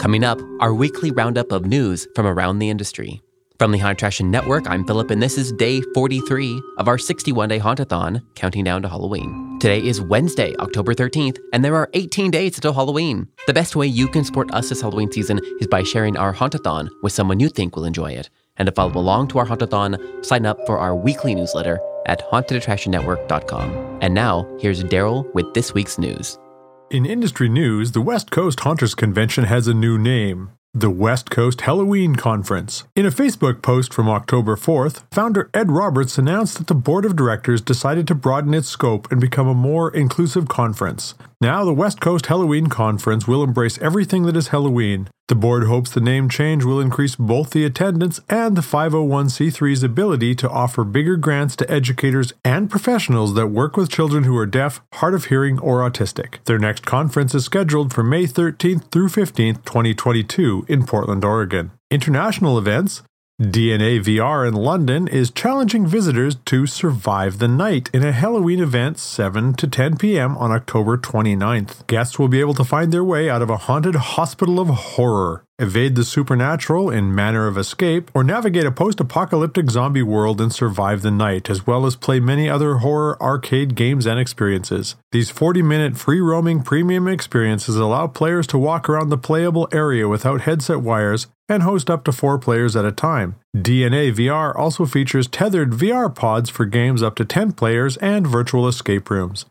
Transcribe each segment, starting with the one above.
Coming up, our weekly roundup of news from around the industry. From the Haunted Attraction Network, I'm Philip, and this is day 43 of our 61 day Hauntathon, counting down to Halloween. Today is Wednesday, October 13th, and there are 18 days until Halloween. The best way you can support us this Halloween season is by sharing our Hauntathon with someone you think will enjoy it. And to follow along to our Hauntathon, sign up for our weekly newsletter at hauntedattractionnetwork.com. And now, here's Daryl with this week's news. In industry news, the West Coast Haunters Convention has a new name. The West Coast Halloween Conference. In a Facebook post from October 4th, founder Ed Roberts announced that the board of directors decided to broaden its scope and become a more inclusive conference. Now, the West Coast Halloween Conference will embrace everything that is Halloween. The board hopes the name change will increase both the attendance and the 501c3's ability to offer bigger grants to educators and professionals that work with children who are deaf, hard of hearing, or autistic. Their next conference is scheduled for May 13th through 15th, 2022, in Portland, Oregon. International events DNA VR in London is challenging visitors to survive the night in a Halloween event 7 to 10 p.m. on October 29th. Guests will be able to find their way out of a haunted hospital of horror evade the supernatural in Manner of Escape, or navigate a post apocalyptic zombie world and survive the night, as well as play many other horror arcade games and experiences. These 40 minute free roaming premium experiences allow players to walk around the playable area without headset wires and host up to four players at a time. DNA VR also features tethered VR pods for games up to 10 players and virtual escape rooms.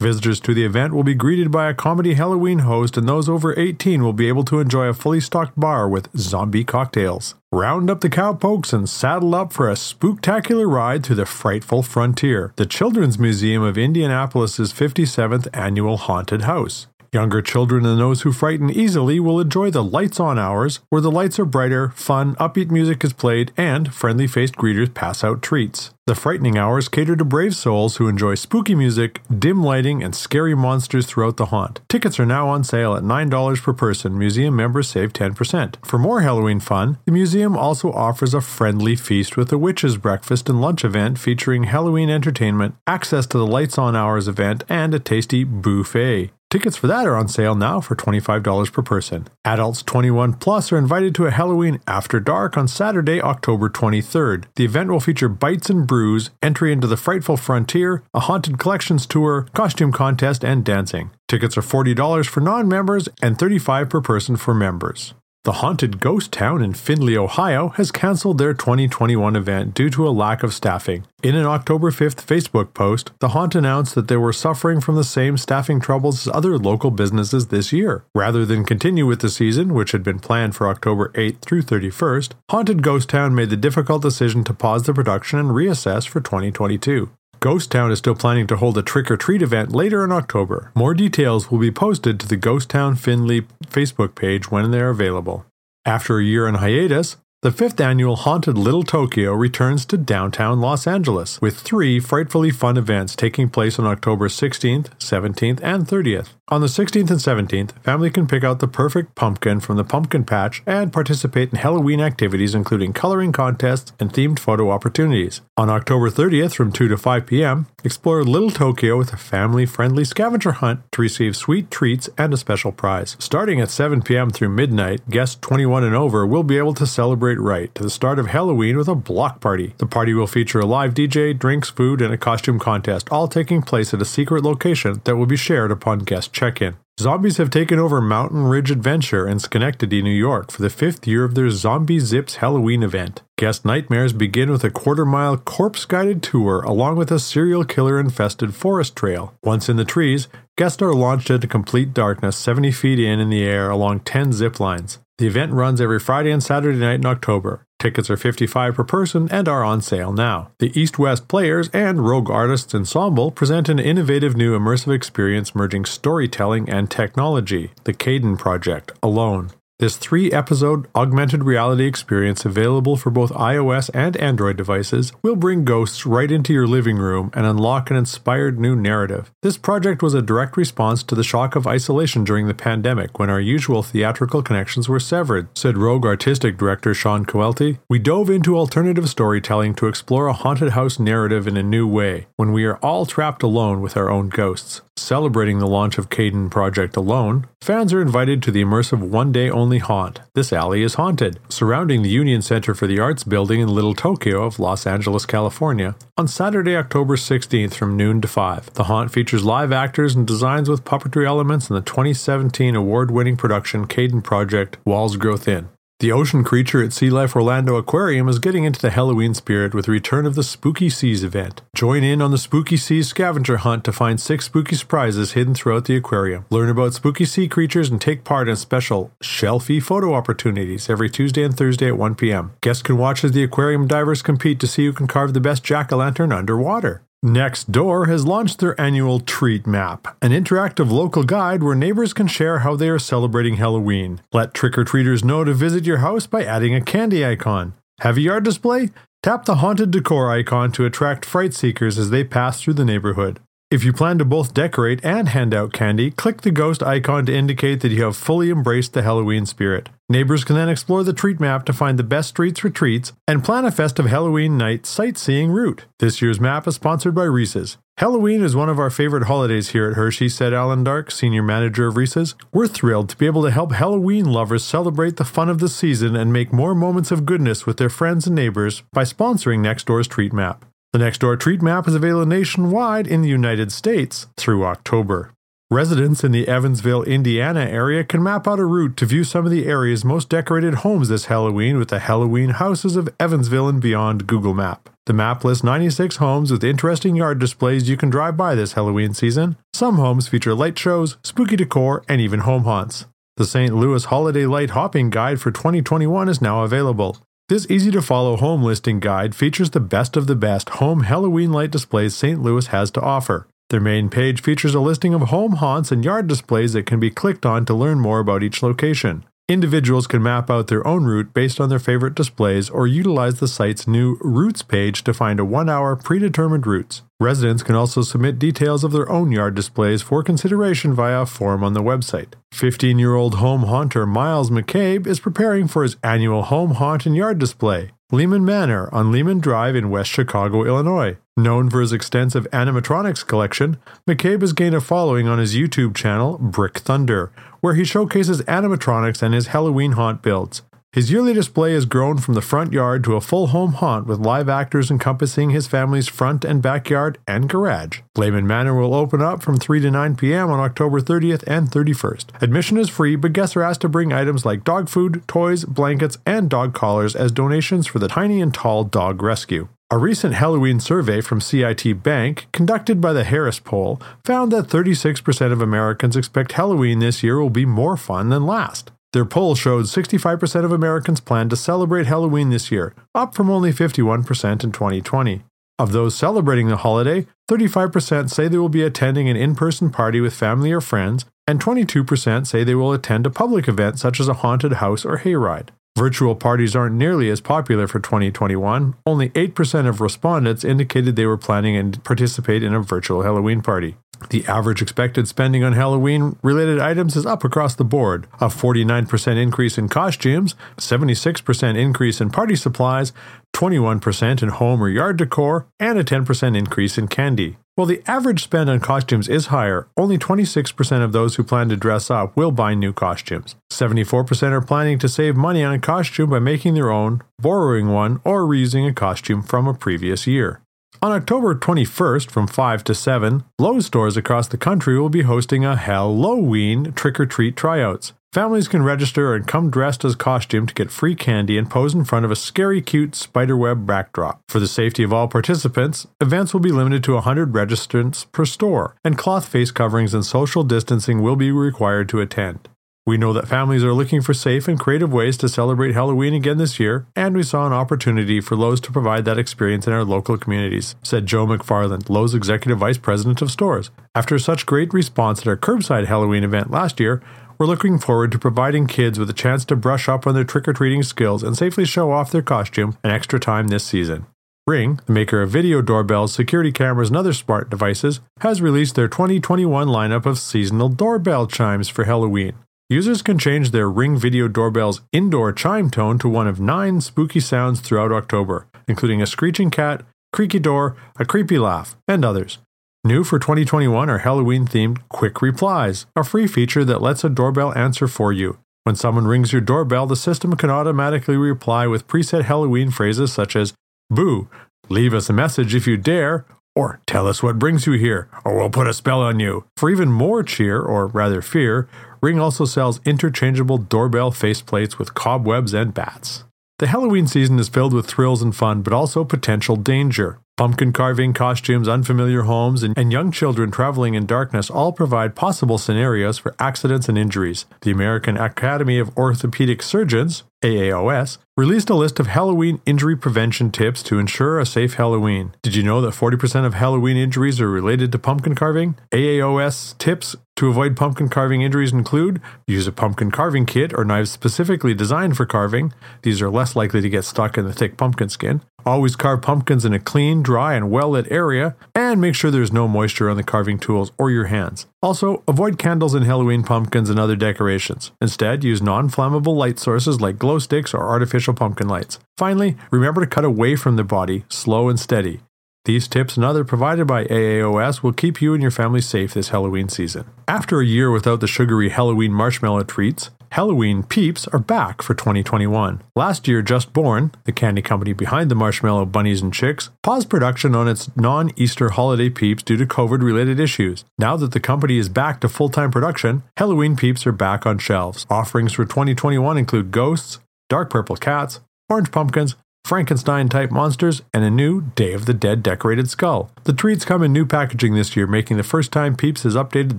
Visitors to the event will be greeted by a comedy Halloween host, and those over 18 will be able to enjoy a fully stocked bar with zombie cocktails. Round up the cowpokes and saddle up for a spooktacular ride through the frightful frontier, the Children's Museum of Indianapolis's 57th annual haunted house. Younger children and those who frighten easily will enjoy the lights on hours, where the lights are brighter, fun, upbeat music is played, and friendly faced greeters pass out treats. The frightening hours cater to brave souls who enjoy spooky music, dim lighting, and scary monsters throughout the haunt. Tickets are now on sale at $9 per person. Museum members save 10%. For more Halloween fun, the museum also offers a friendly feast with a witch's breakfast and lunch event featuring Halloween entertainment, access to the Lights On Hours event, and a tasty buffet. Tickets for that are on sale now for $25 per person. Adults 21 plus are invited to a Halloween After Dark on Saturday, October 23rd. The event will feature bites and brews, entry into the frightful frontier, a haunted collections tour, costume contest, and dancing. Tickets are $40 for non-members and 35 per person for members. The haunted ghost town in Findlay, Ohio has canceled their 2021 event due to a lack of staffing. In an October 5th Facebook post, the haunt announced that they were suffering from the same staffing troubles as other local businesses this year. Rather than continue with the season, which had been planned for October 8th through 31st, Haunted Ghost Town made the difficult decision to pause the production and reassess for 2022. Ghost Town is still planning to hold a trick or treat event later in October. More details will be posted to the Ghost Town Findlay Facebook page when they're available. After a year in hiatus, the fifth annual Haunted Little Tokyo returns to downtown Los Angeles with three frightfully fun events taking place on October 16th, 17th, and 30th. On the 16th and 17th, family can pick out the perfect pumpkin from the pumpkin patch and participate in Halloween activities including coloring contests and themed photo opportunities. On October 30th from 2 to 5 p.m., explore Little Tokyo with a family-friendly scavenger hunt to receive sweet treats and a special prize. Starting at 7 p.m. through midnight, guests 21 and over will be able to celebrate right to the start of Halloween with a block party. The party will feature a live DJ, drinks, food, and a costume contest, all taking place at a secret location that will be shared upon guest check in. Zombies have taken over Mountain Ridge Adventure in Schenectady, New York for the fifth year of their Zombie Zips Halloween event. Guest nightmares begin with a quarter mile corpse guided tour along with a serial killer infested forest trail. Once in the trees, guests are launched into complete darkness 70 feet in in the air along 10 zip lines. The event runs every Friday and Saturday night in October. Tickets are 55 per person and are on sale now. The East West Players and Rogue Artists Ensemble present an innovative new immersive experience merging storytelling and technology, the Kaidan Project, alone. This three episode augmented reality experience, available for both iOS and Android devices, will bring ghosts right into your living room and unlock an inspired new narrative. This project was a direct response to the shock of isolation during the pandemic when our usual theatrical connections were severed, said Rogue artistic director Sean Cawelti. We dove into alternative storytelling to explore a haunted house narrative in a new way, when we are all trapped alone with our own ghosts. Celebrating the launch of Kaidan Project Alone, fans are invited to the immersive one day only haunt. This alley is haunted, surrounding the Union Center for the Arts building in Little Tokyo of Los Angeles, California, on Saturday, October 16th from noon to 5. The haunt features live actors and designs with puppetry elements in the 2017 award winning production Kaidan Project Walls Grow Thin. The ocean creature at Sea Life Orlando Aquarium is getting into the Halloween spirit with the return of the Spooky Seas event. Join in on the Spooky Seas scavenger hunt to find six spooky surprises hidden throughout the aquarium. Learn about spooky sea creatures and take part in special shelfie photo opportunities every Tuesday and Thursday at 1 p.m. Guests can watch as the aquarium divers compete to see who can carve the best jack o' lantern underwater. Nextdoor has launched their annual Treat Map, an interactive local guide where neighbors can share how they are celebrating Halloween. Let trick or treaters know to visit your house by adding a candy icon. Have a yard display? Tap the haunted decor icon to attract fright seekers as they pass through the neighborhood. If you plan to both decorate and hand out candy, click the ghost icon to indicate that you have fully embraced the Halloween spirit. Neighbors can then explore the treat map to find the best streets for treats and plan a festive Halloween night sightseeing route. This year's map is sponsored by Reese's. Halloween is one of our favorite holidays here at Hershey, said Alan Dark, senior manager of Reese's. We're thrilled to be able to help Halloween lovers celebrate the fun of the season and make more moments of goodness with their friends and neighbors by sponsoring Nextdoor's Treat Map. The Nextdoor Treat Map is available nationwide in the United States through October. Residents in the Evansville, Indiana area can map out a route to view some of the area's most decorated homes this Halloween with the Halloween Houses of Evansville and Beyond Google Map. The map lists 96 homes with interesting yard displays you can drive by this Halloween season. Some homes feature light shows, spooky decor, and even home haunts. The St. Louis Holiday Light Hopping Guide for 2021 is now available. This easy to follow home listing guide features the best of the best home Halloween light displays St. Louis has to offer. Their main page features a listing of home haunts and yard displays that can be clicked on to learn more about each location. Individuals can map out their own route based on their favorite displays or utilize the site's new Routes page to find a one hour predetermined routes. Residents can also submit details of their own yard displays for consideration via a form on the website. 15 year old home haunter Miles McCabe is preparing for his annual home haunt and yard display. Lehman Manor on Lehman Drive in West Chicago, Illinois. Known for his extensive animatronics collection, McCabe has gained a following on his YouTube channel, Brick Thunder, where he showcases animatronics and his Halloween haunt builds. His yearly display has grown from the front yard to a full home haunt with live actors encompassing his family's front and backyard and garage. Lehman Manor will open up from 3 to 9 p.m. on October 30th and 31st. Admission is free, but guests are asked to bring items like dog food, toys, blankets, and dog collars as donations for the Tiny and Tall Dog Rescue. A recent Halloween survey from CIT Bank, conducted by the Harris Poll, found that 36% of Americans expect Halloween this year will be more fun than last. Their poll showed 65% of Americans plan to celebrate Halloween this year, up from only 51% in 2020. Of those celebrating the holiday, 35% say they will be attending an in person party with family or friends, and 22% say they will attend a public event such as a haunted house or hayride. Virtual parties aren't nearly as popular for 2021. Only 8% of respondents indicated they were planning to participate in a virtual Halloween party. The average expected spending on Halloween related items is up across the board a 49% increase in costumes, 76% increase in party supplies, 21% in home or yard decor, and a 10% increase in candy. While the average spend on costumes is higher, only 26% of those who plan to dress up will buy new costumes. 74% are planning to save money on a costume by making their own, borrowing one, or reusing a costume from a previous year. On October 21st from 5 to 7, Lowe's stores across the country will be hosting a Halloween trick or treat tryouts. Families can register and come dressed as costume to get free candy and pose in front of a scary cute spiderweb backdrop. For the safety of all participants, events will be limited to 100 registrants per store, and cloth face coverings and social distancing will be required to attend. We know that families are looking for safe and creative ways to celebrate Halloween again this year, and we saw an opportunity for Lowe's to provide that experience in our local communities, said Joe McFarland, Lowe's Executive Vice President of Stores. After such great response at our curbside Halloween event last year, we're looking forward to providing kids with a chance to brush up on their trick or treating skills and safely show off their costume an extra time this season. Ring, the maker of video doorbells, security cameras, and other smart devices, has released their 2021 lineup of seasonal doorbell chimes for Halloween. Users can change their Ring Video Doorbell's indoor chime tone to one of nine spooky sounds throughout October, including a screeching cat, creaky door, a creepy laugh, and others. New for 2021 are Halloween themed Quick Replies, a free feature that lets a doorbell answer for you. When someone rings your doorbell, the system can automatically reply with preset Halloween phrases such as, Boo, leave us a message if you dare, or tell us what brings you here, or we'll put a spell on you. For even more cheer, or rather fear, Ring also sells interchangeable doorbell faceplates with cobwebs and bats. The Halloween season is filled with thrills and fun, but also potential danger. Pumpkin carving, costumes, unfamiliar homes, and, and, young children traveling in darkness all provide possible scenarios for accidents and injuries. The American Academy of Orthopedic Surgeons, AAOS, released a list of Halloween injury prevention tips to ensure a safe Halloween. Did you know that 40% of Halloween injuries are related to pumpkin carving? AAOS tips to avoid pumpkin carving injuries include use a pumpkin carving kit or knives specifically designed for carving. These are less likely to get stuck in the thick pumpkin skin. Always carve pumpkins in a clean, dry, and well lit area, and make sure there's no moisture on the carving tools or your hands. Also, avoid candles and Halloween pumpkins and other decorations. Instead, use non flammable light sources like glow sticks or artificial pumpkin lights. Finally, remember to cut away from the body, slow and steady. These tips and other provided by AAOS will keep you and your family safe this Halloween season. After a year without the sugary Halloween marshmallow treats, Halloween Peeps are back for 2021. Last year, Just Born, the candy company behind the Marshmallow Bunnies and Chicks, paused production on its non Easter holiday Peeps due to COVID related issues. Now that the company is back to full time production, Halloween Peeps are back on shelves. Offerings for 2021 include ghosts, dark purple cats, orange pumpkins, Frankenstein type monsters, and a new Day of the Dead decorated skull. The treats come in new packaging this year, making the first time Peeps has updated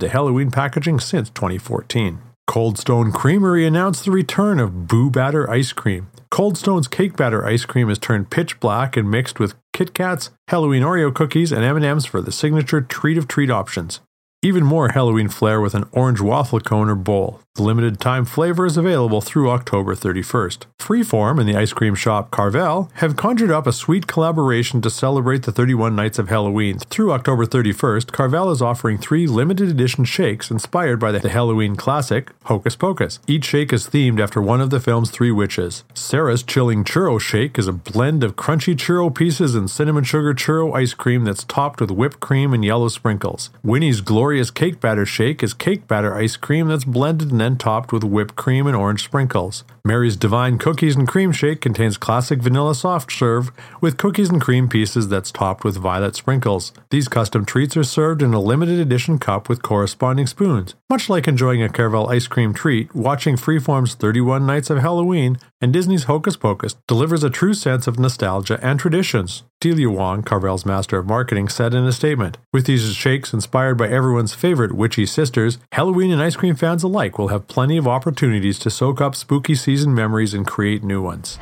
the Halloween packaging since 2014. Cold Stone Creamery announced the return of Boo Batter ice cream. Cold Stone's cake batter ice cream is turned pitch black and mixed with Kit Kats, Halloween Oreo cookies, and M&Ms for the signature treat of treat options. Even more Halloween flair with an orange waffle cone or bowl. The limited time flavor is available through October 31st. Freeform and the ice cream shop Carvel have conjured up a sweet collaboration to celebrate the 31 nights of Halloween. Through October 31st, Carvel is offering three limited edition shakes inspired by the Halloween classic Hocus Pocus. Each shake is themed after one of the film's three witches. Sarah's Chilling Churro Shake is a blend of crunchy churro pieces and cinnamon sugar churro ice cream that's topped with whipped cream and yellow sprinkles. Winnie's Glorious Cake Batter Shake is cake batter ice cream that's blended and then topped with whipped cream and orange sprinkles. Mary's Divine Cookies and Cream Shake contains classic vanilla soft serve with cookies and cream pieces that's topped with violet sprinkles. These custom treats are served in a limited edition cup with corresponding spoons. Much like enjoying a Carvel ice cream treat, watching Freeform's 31 Nights of Halloween and Disney's Hocus Pocus delivers a true sense of nostalgia and traditions. Delia Wong, Carvel's master of marketing, said in a statement With these shakes inspired by everyone's favorite witchy sisters, Halloween and ice cream fans alike will have plenty of opportunities to soak up spooky season memories and create new ones.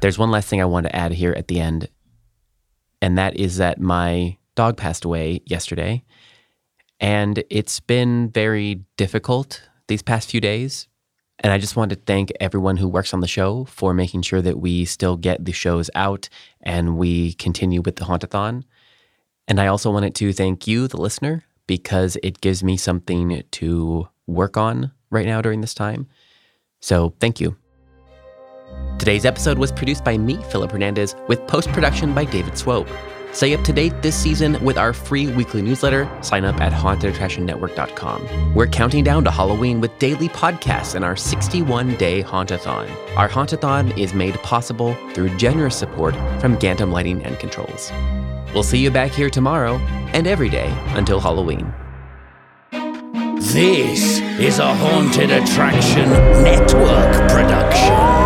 There's one last thing I want to add here at the end, and that is that my dog passed away yesterday. And it's been very difficult these past few days and I just want to thank everyone who works on the show for making sure that we still get the shows out and we continue with the Hauntathon. And I also wanted to thank you, the listener, because it gives me something to work on right now during this time. So thank you. Today's episode was produced by me, Philip Hernandez, with post production by David Swope. Stay up to date this season with our free weekly newsletter. Sign up at hauntedattractionnetwork.com. We're counting down to Halloween with daily podcasts and our 61 day Hauntathon. Our Hauntathon is made possible through generous support from Gantom Lighting and Controls. We'll see you back here tomorrow and every day until Halloween. This is a Haunted Attraction Network production.